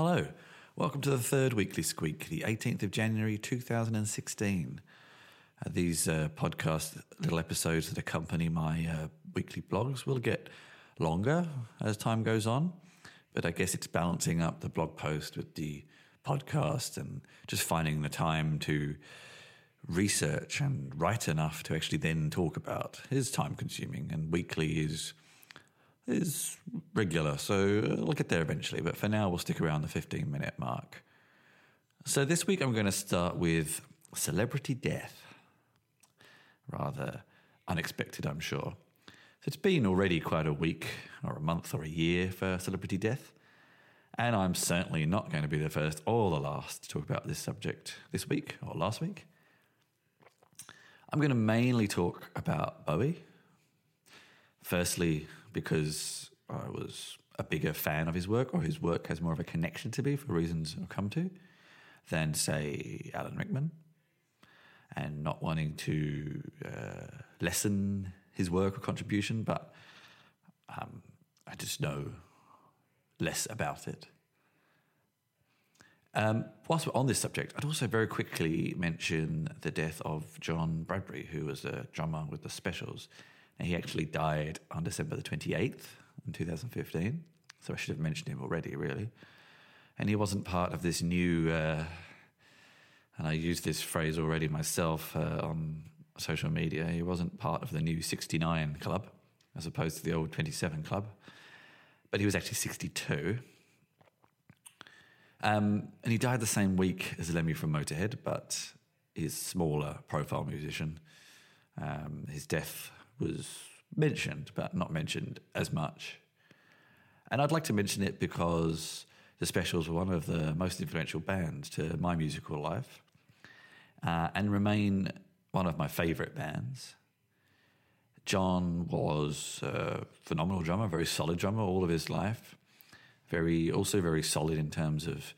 Hello, welcome to the third weekly squeak, the 18th of January 2016. Uh, these uh, podcast little episodes that accompany my uh, weekly blogs will get longer as time goes on, but I guess it's balancing up the blog post with the podcast and just finding the time to research and write enough to actually then talk about is time consuming and weekly is is regular. So uh, we'll get there eventually but for now we'll stick around the 15 minute mark. So this week i'm going to start with celebrity death. Rather unexpected i'm sure. So it's been already quite a week or a month or a year for celebrity death. And i'm certainly not going to be the first or the last to talk about this subject this week or last week. I'm going to mainly talk about Bowie. Firstly, because I was a bigger fan of his work, or his work has more of a connection to me for reasons I'll come to, than, say, Alan Rickman. And not wanting to uh, lessen his work or contribution, but um, I just know less about it. Um, whilst we're on this subject, I'd also very quickly mention the death of John Bradbury, who was a drummer with the Specials. And he actually died on December the 28th in 2015. So I should have mentioned him already, really. And he wasn't part of this new, uh, and I used this phrase already myself uh, on social media, he wasn't part of the new 69 club as opposed to the old 27 club. But he was actually 62 um, and he died the same week as Lemmy from Motorhead, but he's a smaller profile musician. Um, his death was mentioned, but not mentioned as much. And I'd like to mention it because the Specials were one of the most influential bands to my musical life uh, and remain one of my favourite bands. John was a phenomenal drummer, very solid drummer all of his life very also very solid in terms of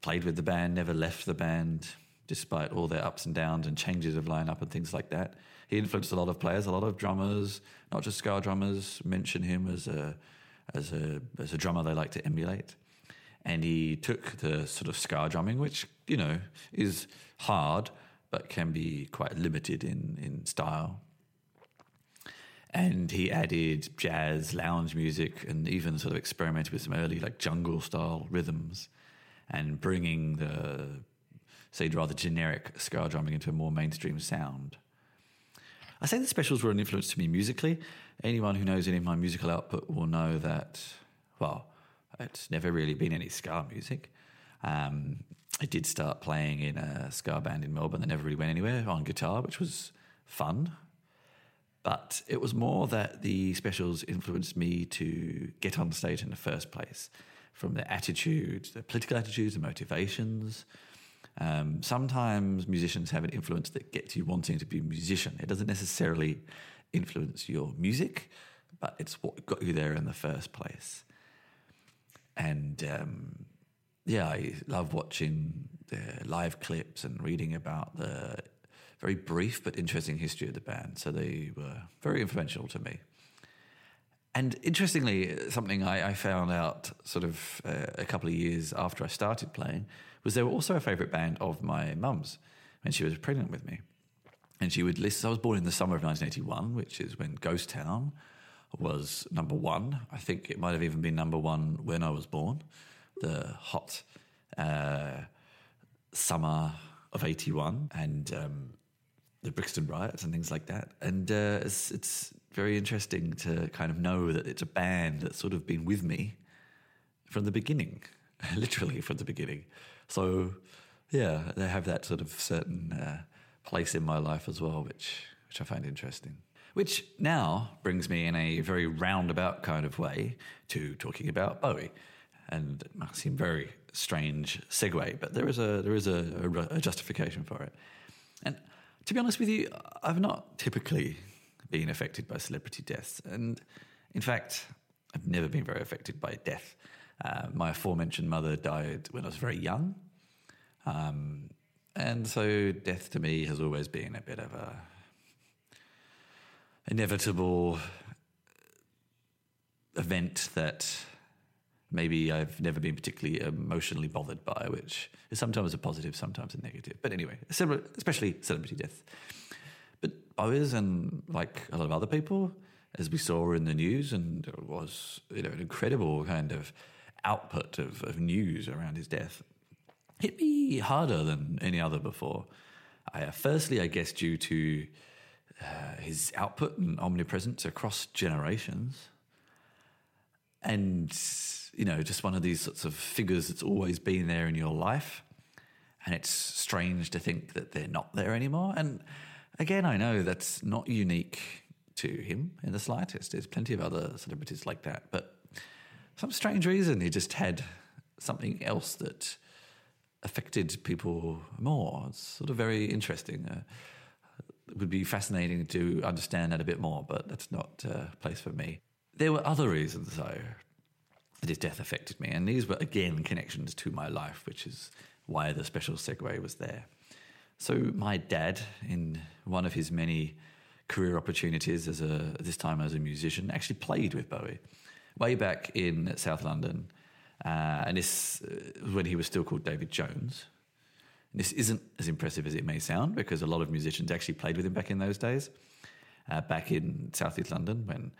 played with the band, never left the band despite all their ups and downs and changes of lineup and things like that. He influenced a lot of players, a lot of drummers, not just ska drummers, mention him as a as a as a drummer they like to emulate. And he took the sort of ska drumming, which, you know, is hard but can be quite limited in, in style and he added jazz, lounge music, and even sort of experimented with some early like jungle style rhythms, and bringing the say rather generic ska drumming into a more mainstream sound. I say the specials were an influence to me musically. Anyone who knows any of my musical output will know that. Well, it's never really been any ska music. Um, I did start playing in a ska band in Melbourne that never really went anywhere on guitar, which was fun. But it was more that the specials influenced me to get on stage in the first place from the attitudes, the political attitudes, the motivations. Um, sometimes musicians have an influence that gets you wanting to be a musician. It doesn't necessarily influence your music, but it's what got you there in the first place. And um, yeah, I love watching the live clips and reading about the very brief but interesting history of the band. So they were very influential to me. And interestingly, something I, I found out sort of uh, a couple of years after I started playing was they were also a favourite band of my mum's when she was pregnant with me. And she would listen. I was born in the summer of 1981, which is when Ghost Town was number one. I think it might have even been number one when I was born. The hot uh, summer of 81. And um, the Brixton riots and things like that. And uh, it's, it's very interesting to kind of know that it's a band that's sort of been with me from the beginning, literally from the beginning. So, yeah, they have that sort of certain uh, place in my life as well, which which I find interesting. Which now brings me in a very roundabout kind of way to talking about Bowie, and it might seem very strange segue, but there is a there is a, a, a justification for it, and to be honest with you, I've not typically been affected by celebrity deaths. And in fact, I've never been very affected by death. Uh, my aforementioned mother died when I was very young. Um, and so death to me has always been a bit of a inevitable event that maybe I've never been particularly emotionally bothered by, which is sometimes a positive, sometimes a negative. But anyway, especially celebrity death. But Bowie's and like a lot of other people, as we saw in the news, and it was you know an incredible kind of output of, of news around his death, hit me harder than any other before. I, uh, firstly, I guess due to uh, his output and omnipresence across generations, and you know, just one of these sorts of figures that's always been there in your life, and it's strange to think that they're not there anymore. And again, I know that's not unique to him in the slightest. There's plenty of other celebrities like that, but some strange reason he just had something else that affected people more. It's sort of very interesting. Uh, it would be fascinating to understand that a bit more, but that's not uh, a place for me. There were other reasons, though, that his death affected me, and these were again connections to my life, which is why the special segue was there. So, my dad, in one of his many career opportunities as a this time as a musician, actually played with Bowie way back in South London, uh, and this uh, when he was still called David Jones. And this isn't as impressive as it may sound because a lot of musicians actually played with him back in those days, uh, back in Southeast London when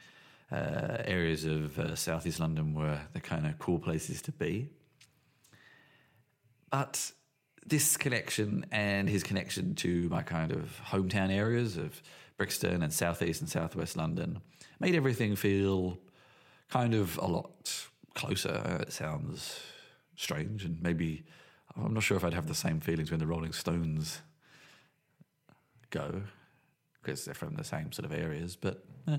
uh, areas of uh, Southeast London were the kind of cool places to be. But this connection and his connection to my kind of hometown areas of Brixton and Southeast and Southwest London made everything feel kind of a lot closer. It sounds strange, and maybe I'm not sure if I'd have the same feelings when the Rolling Stones go because they're from the same sort of areas. But eh.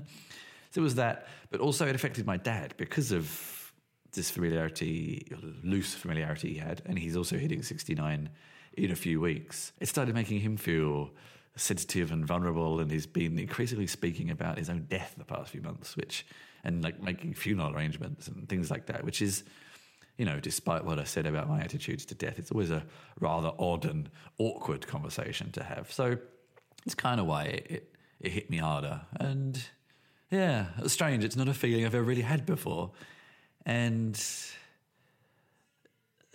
It was that. But also, it affected my dad because of this familiarity, loose familiarity he had, and he's also hitting 69 in a few weeks. It started making him feel sensitive and vulnerable, and he's been increasingly speaking about his own death the past few months, which and like making funeral arrangements and things like that, which is, you know, despite what I said about my attitudes to death, it's always a rather odd and awkward conversation to have. So it's kind of why it, it, it hit me harder. And yeah, it's strange. It's not a feeling I've ever really had before. And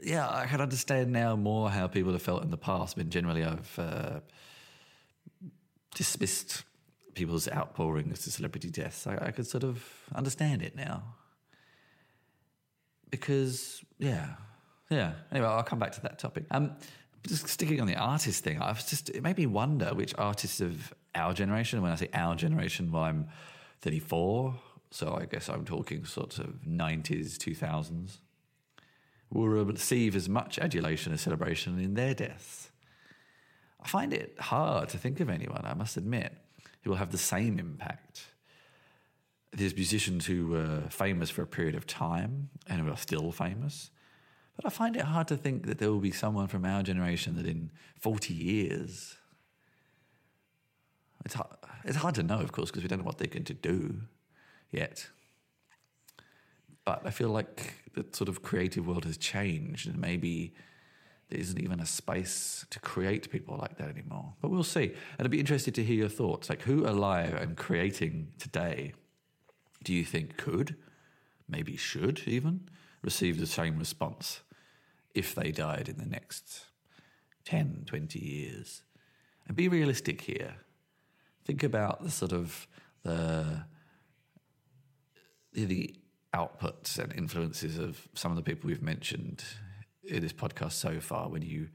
yeah, I can understand now more how people have felt in the past. Mean, generally, I've uh, dismissed people's outpourings to celebrity deaths. I, I could sort of understand it now. Because, yeah, yeah. Anyway, I'll come back to that topic. Um, just sticking on the artist thing, I was just it made me wonder which artists of our generation. When I say our generation, well, I'm 34, so I guess I'm talking sort of 90s, 2000s, will receive as much adulation and celebration in their deaths. I find it hard to think of anyone, I must admit, who will have the same impact. There's musicians who were famous for a period of time and who are still famous. But I find it hard to think that there will be someone from our generation that in 40 years, it's hard, it's hard to know, of course, because we don't know what they're going to do yet. But I feel like the sort of creative world has changed and maybe there isn't even a space to create people like that anymore. But we'll see. And I'd be interested to hear your thoughts. Like, who alive and creating today do you think could, maybe should even, receive the same response if they died in the next 10, 20 years? And be realistic here. Think about the sort of the, the outputs and influences of some of the people we've mentioned in this podcast so far when you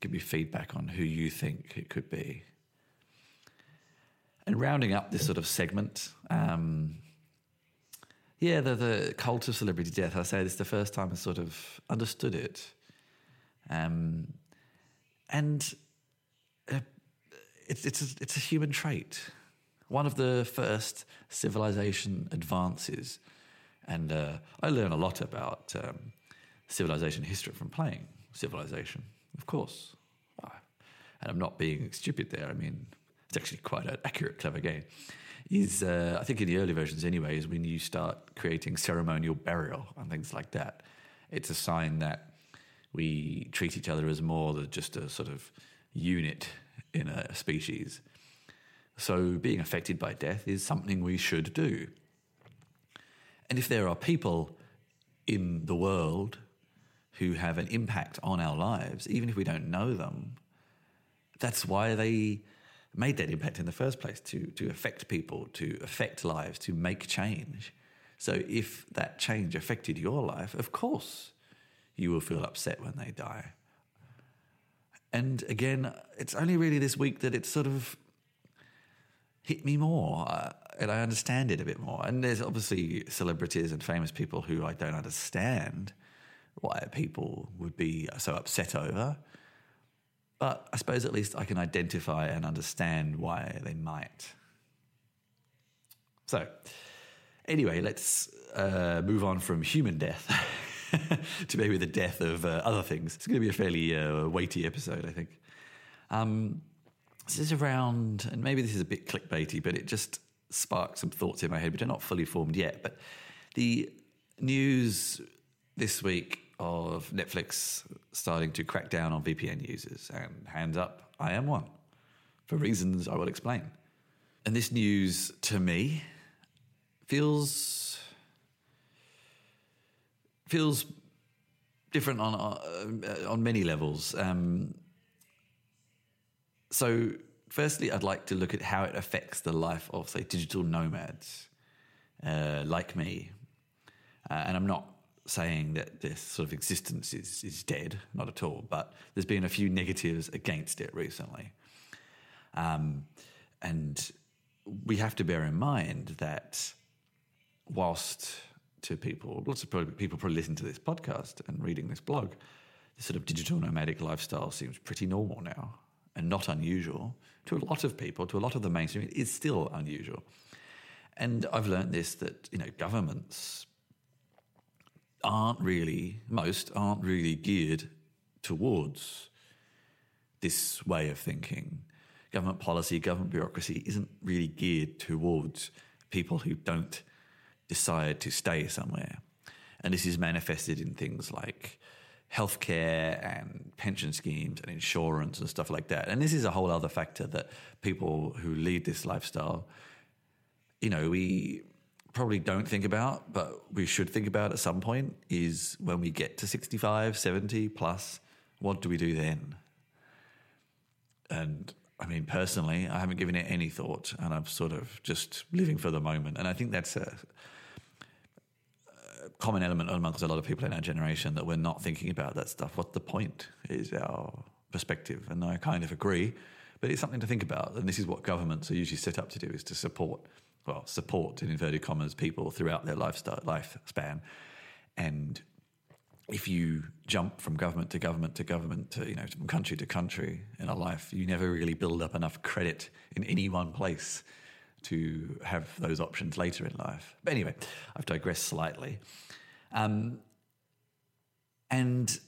give me feedback on who you think it could be. And rounding up this sort of segment, um, yeah, the, the cult of celebrity death, I say this the first time I sort of understood it. Um, and it's, it's, a, it's a human trait. One of the first civilization advances. And uh, I learn a lot about um, civilization history from playing civilization, of course. And I'm not being stupid there. I mean, it's actually quite an accurate, clever game. Is uh, I think in the early versions, anyway, is when you start creating ceremonial burial and things like that. It's a sign that we treat each other as more than just a sort of unit in a species. So being affected by death is something we should do. And if there are people in the world who have an impact on our lives, even if we don't know them. That's why they made that impact in the first place to, to affect people, to affect lives, to make change. So if that change affected your life, of course you will feel upset when they die. And again, it's only really this week that it's sort of hit me more uh, and I understand it a bit more. And there's obviously celebrities and famous people who I don't understand why people would be so upset over. But I suppose at least I can identify and understand why they might. So, anyway, let's uh, move on from human death to maybe the death of uh, other things. It's going to be a fairly uh, weighty episode, I think. Um, this is around, and maybe this is a bit clickbaity, but it just sparked some thoughts in my head, which are not fully formed yet. But the news this week of Netflix starting to crack down on VPN users, and hands up, I am one, for reasons I will explain. And this news to me feels feels different on uh, on many levels. Um, so, firstly, I'd like to look at how it affects the life of, say, digital nomads uh, like me. Uh, and I'm not saying that this sort of existence is, is dead, not at all, but there's been a few negatives against it recently. Um, and we have to bear in mind that whilst to people, lots of people probably listen to this podcast and reading this blog, this sort of digital nomadic lifestyle seems pretty normal now and not unusual to a lot of people, to a lot of the mainstream, it is still unusual. And I've learned this that, you know, governments aren't really, most aren't really geared towards this way of thinking. Government policy, government bureaucracy isn't really geared towards people who don't decide to stay somewhere. And this is manifested in things like healthcare and pension schemes and insurance and stuff like that. And this is a whole other factor that people who lead this lifestyle, you know, we probably don't think about, but we should think about at some point is when we get to 65, 70 plus, what do we do then? And I mean, personally, I haven't given it any thought and I'm sort of just living for the moment. And I think that's a, common element amongst a lot of people in our generation that we're not thinking about that stuff. What the point is our perspective, and I kind of agree, but it's something to think about. And this is what governments are usually set up to do: is to support, well, support in inverted commas people throughout their lifestyle lifespan. And if you jump from government to government to government to you know from country to country in a life, you never really build up enough credit in any one place to have those options later in life. But anyway, I've digressed slightly. Um, and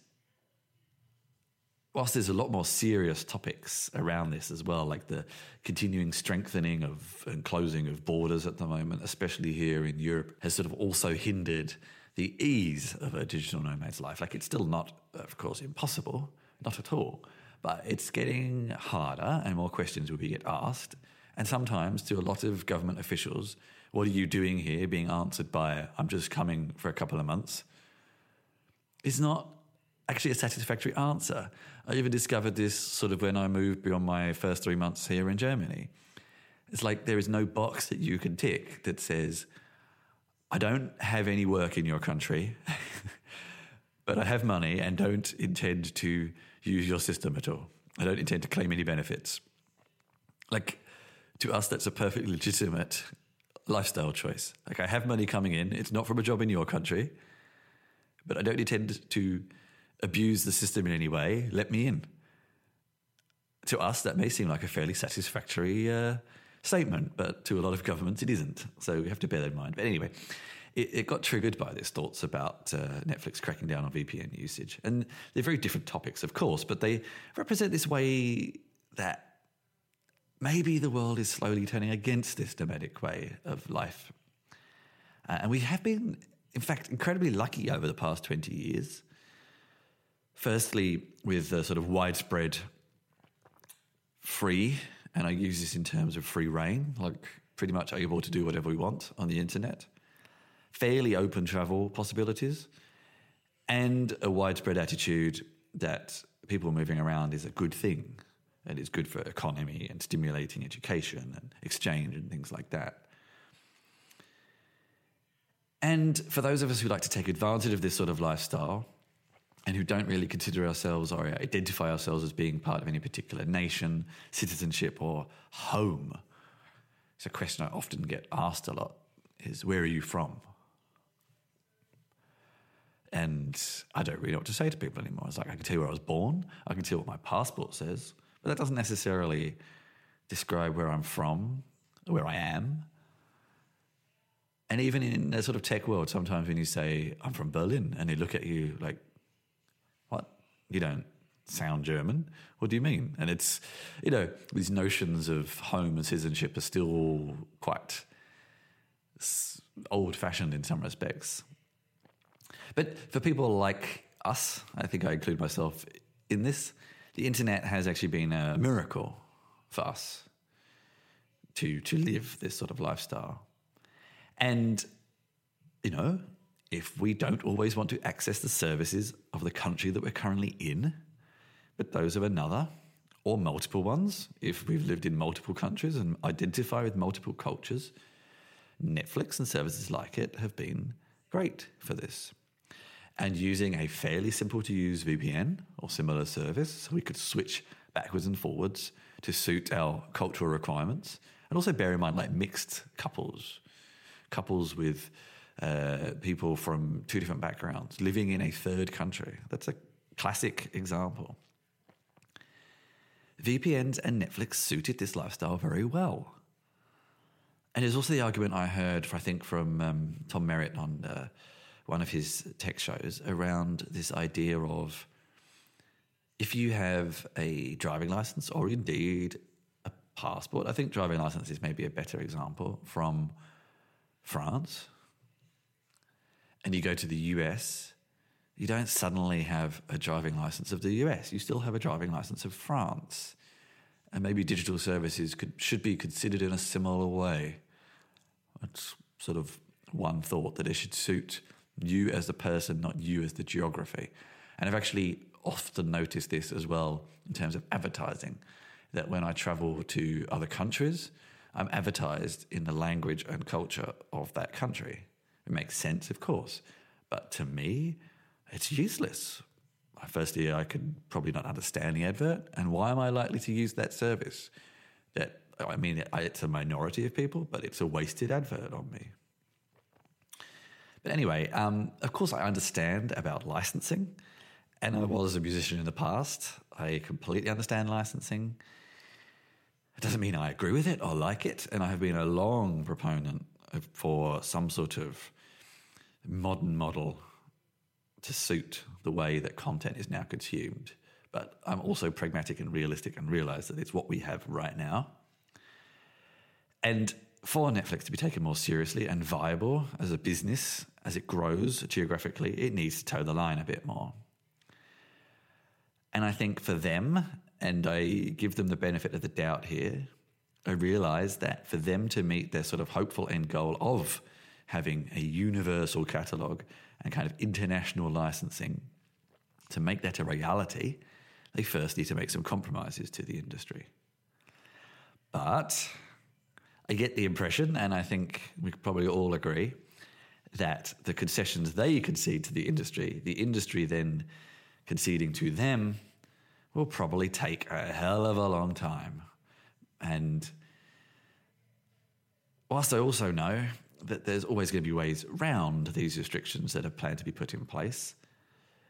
whilst there's a lot more serious topics around this as well, like the continuing strengthening of and closing of borders at the moment, especially here in Europe, has sort of also hindered the ease of a digital nomad's life. Like it's still not, of course, impossible, not at all, but it's getting harder and more questions will be get asked. And sometimes to a lot of government officials, what are you doing here? Being answered by, I'm just coming for a couple of months, is not actually a satisfactory answer. I even discovered this sort of when I moved beyond my first three months here in Germany. It's like there is no box that you can tick that says, I don't have any work in your country, but I have money and don't intend to use your system at all. I don't intend to claim any benefits. Like, to us, that's a perfectly legitimate lifestyle choice. Like I have money coming in, it's not from a job in your country, but I don't intend to abuse the system in any way. Let me in. To us, that may seem like a fairly satisfactory uh, statement, but to a lot of governments, it isn't. So we have to bear that in mind. But anyway, it, it got triggered by these thoughts about uh, Netflix cracking down on VPN usage. And they're very different topics, of course, but they represent this way that maybe the world is slowly turning against this nomadic way of life. Uh, and we have been, in fact, incredibly lucky over the past 20 years. Firstly, with the sort of widespread free, and I use this in terms of free reign, like pretty much able to do whatever we want on the internet, fairly open travel possibilities, and a widespread attitude that people moving around is a good thing and it's good for economy and stimulating education and exchange and things like that. And for those of us who like to take advantage of this sort of lifestyle and who don't really consider ourselves or identify ourselves as being part of any particular nation, citizenship, or home, it's a question I often get asked a lot is where are you from? And I don't really know what to say to people anymore. It's like I can tell you where I was born, I can tell you what my passport says, but that doesn't necessarily describe where I'm from, where I am. And even in the sort of tech world, sometimes when you say, I'm from Berlin, and they look at you like, what? You don't sound German. What do you mean? And it's, you know, these notions of home and citizenship are still quite old fashioned in some respects. But for people like us, I think I include myself in this, the internet has actually been a miracle for us to, to live this sort of lifestyle. And, you know, if we don't always want to access the services of the country that we're currently in, but those of another or multiple ones, if we've lived in multiple countries and identify with multiple cultures, Netflix and services like it have been great for this. And using a fairly simple to use VPN or similar service, so we could switch backwards and forwards to suit our cultural requirements. And also bear in mind, like mixed couples, couples with uh, people from two different backgrounds living in a third country. That's a classic example. VPNs and Netflix suited this lifestyle very well. And there's also the argument I heard, for, I think, from um, Tom Merritt on uh, one of his tech shows around this idea of if you have a driving license or indeed a passport, I think driving license is maybe a better example from France, and you go to the US, you don't suddenly have a driving license of the US. You still have a driving license of France. And maybe digital services could, should be considered in a similar way. That's sort of one thought that it should suit you as the person, not you as the geography. And I've actually often noticed this as well in terms of advertising, that when I travel to other countries, I'm advertised in the language and culture of that country. It makes sense, of course, but to me, it's useless. Firstly, I could probably not understand the advert, and why am I likely to use that service? That I mean, it's a minority of people, but it's a wasted advert on me. But anyway, um, of course, I understand about licensing, and I was a musician in the past. I completely understand licensing. It doesn't mean I agree with it or like it, and I have been a long proponent for some sort of modern model to suit the way that content is now consumed. But I'm also pragmatic and realistic and realize that it's what we have right now. And for Netflix to be taken more seriously and viable as a business, as it grows geographically, it needs to toe the line a bit more. And I think for them, and I give them the benefit of the doubt here, I realize that for them to meet their sort of hopeful end goal of having a universal catalog and kind of international licensing, to make that a reality, they first need to make some compromises to the industry. But I get the impression, and I think we probably all agree, that the concessions they concede to the industry, the industry then conceding to them, will probably take a hell of a long time. And whilst I also know that there's always going to be ways around these restrictions that are planned to be put in place,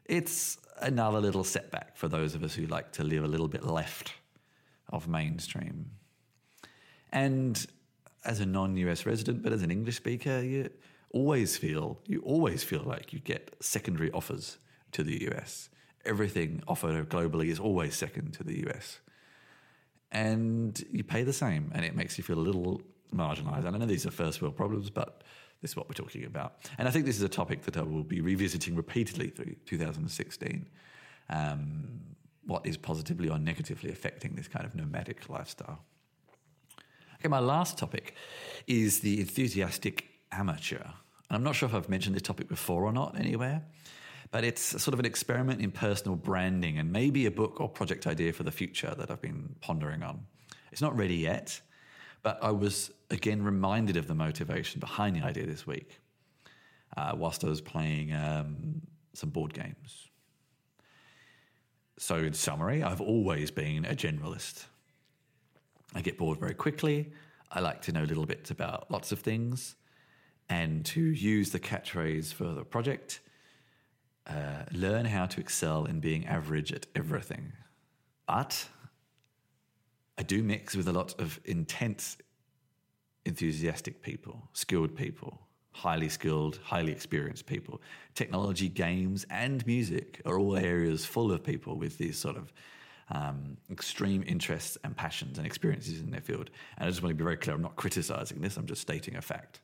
it's another little setback for those of us who like to live a little bit left of mainstream. And as a non-US resident, but as an English speaker, you always feel you always feel like you get secondary offers to the US. Everything offered globally is always second to the US. And you pay the same, and it makes you feel a little marginalised. And I know these are first world problems, but this is what we're talking about. And I think this is a topic that I will be revisiting repeatedly through 2016. Um, what is positively or negatively affecting this kind of nomadic lifestyle? Okay, my last topic is the enthusiastic amateur. I'm not sure if I've mentioned this topic before or not anywhere, But it's sort of an experiment in personal branding and maybe a book or project idea for the future that I've been pondering on. It's not ready yet, but I was again reminded of the motivation behind the idea this week uh, whilst I was playing um, some board games. So, in summary, I've always been a generalist. I get bored very quickly. I like to know a little bits about lots of things. And to use the catchphrase for the project, uh, learn how to excel in being average at everything. But I do mix with a lot of intense, enthusiastic people, skilled people, highly skilled, highly experienced people. Technology, games, and music are all areas full of people with these sort of um, extreme interests and passions and experiences in their field. And I just want to be very clear I'm not criticizing this, I'm just stating a fact.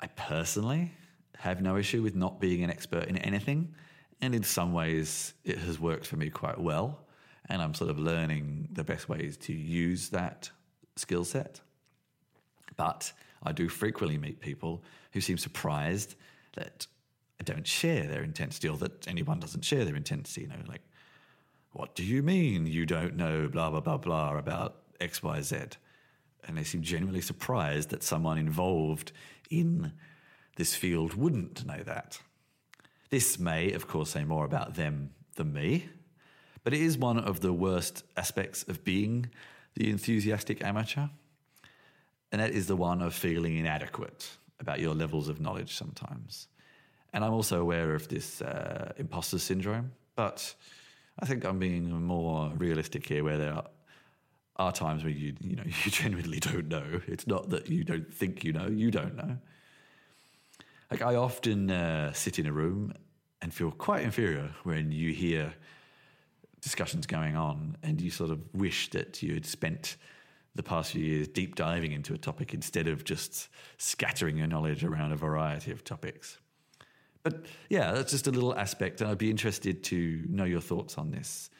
I personally have no issue with not being an expert in anything. And in some ways, it has worked for me quite well. And I'm sort of learning the best ways to use that skill set. But I do frequently meet people who seem surprised that I don't share their intensity or that anyone doesn't share their intensity. You know, like, what do you mean you don't know blah, blah, blah, blah about X, Y, Z? And they seem genuinely surprised that someone involved in this field wouldn't know that. This may, of course, say more about them than me, but it is one of the worst aspects of being the enthusiastic amateur. And that is the one of feeling inadequate about your levels of knowledge sometimes. And I'm also aware of this uh, imposter syndrome, but I think I'm being more realistic here where there are, are times where you, you know, you genuinely don't know. It's not that you don't think you know, you don't know. Like I often uh, sit in a room and feel quite inferior when you hear discussions going on and you sort of wish that you had spent the past few years deep diving into a topic instead of just scattering your knowledge around a variety of topics. But yeah, that's just a little aspect, and I'd be interested to know your thoughts on this.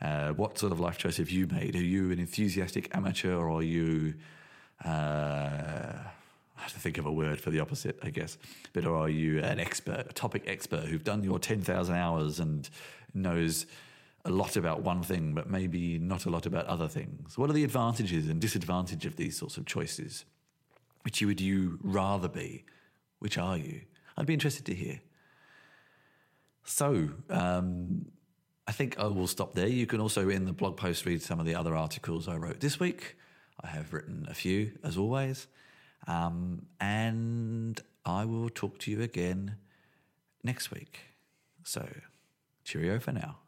Uh, what sort of life choice have you made? Are you an enthusiastic amateur, or are you? Uh, I have to think of a word for the opposite, I guess. But are you an expert, a topic expert who've done your 10,000 hours and knows a lot about one thing, but maybe not a lot about other things? What are the advantages and disadvantages of these sorts of choices? Which would you rather be? Which are you? I'd be interested to hear. So, um, I think I will stop there. You can also, in the blog post, read some of the other articles I wrote this week. I have written a few, as always. Um, and I will talk to you again next week. So, cheerio for now.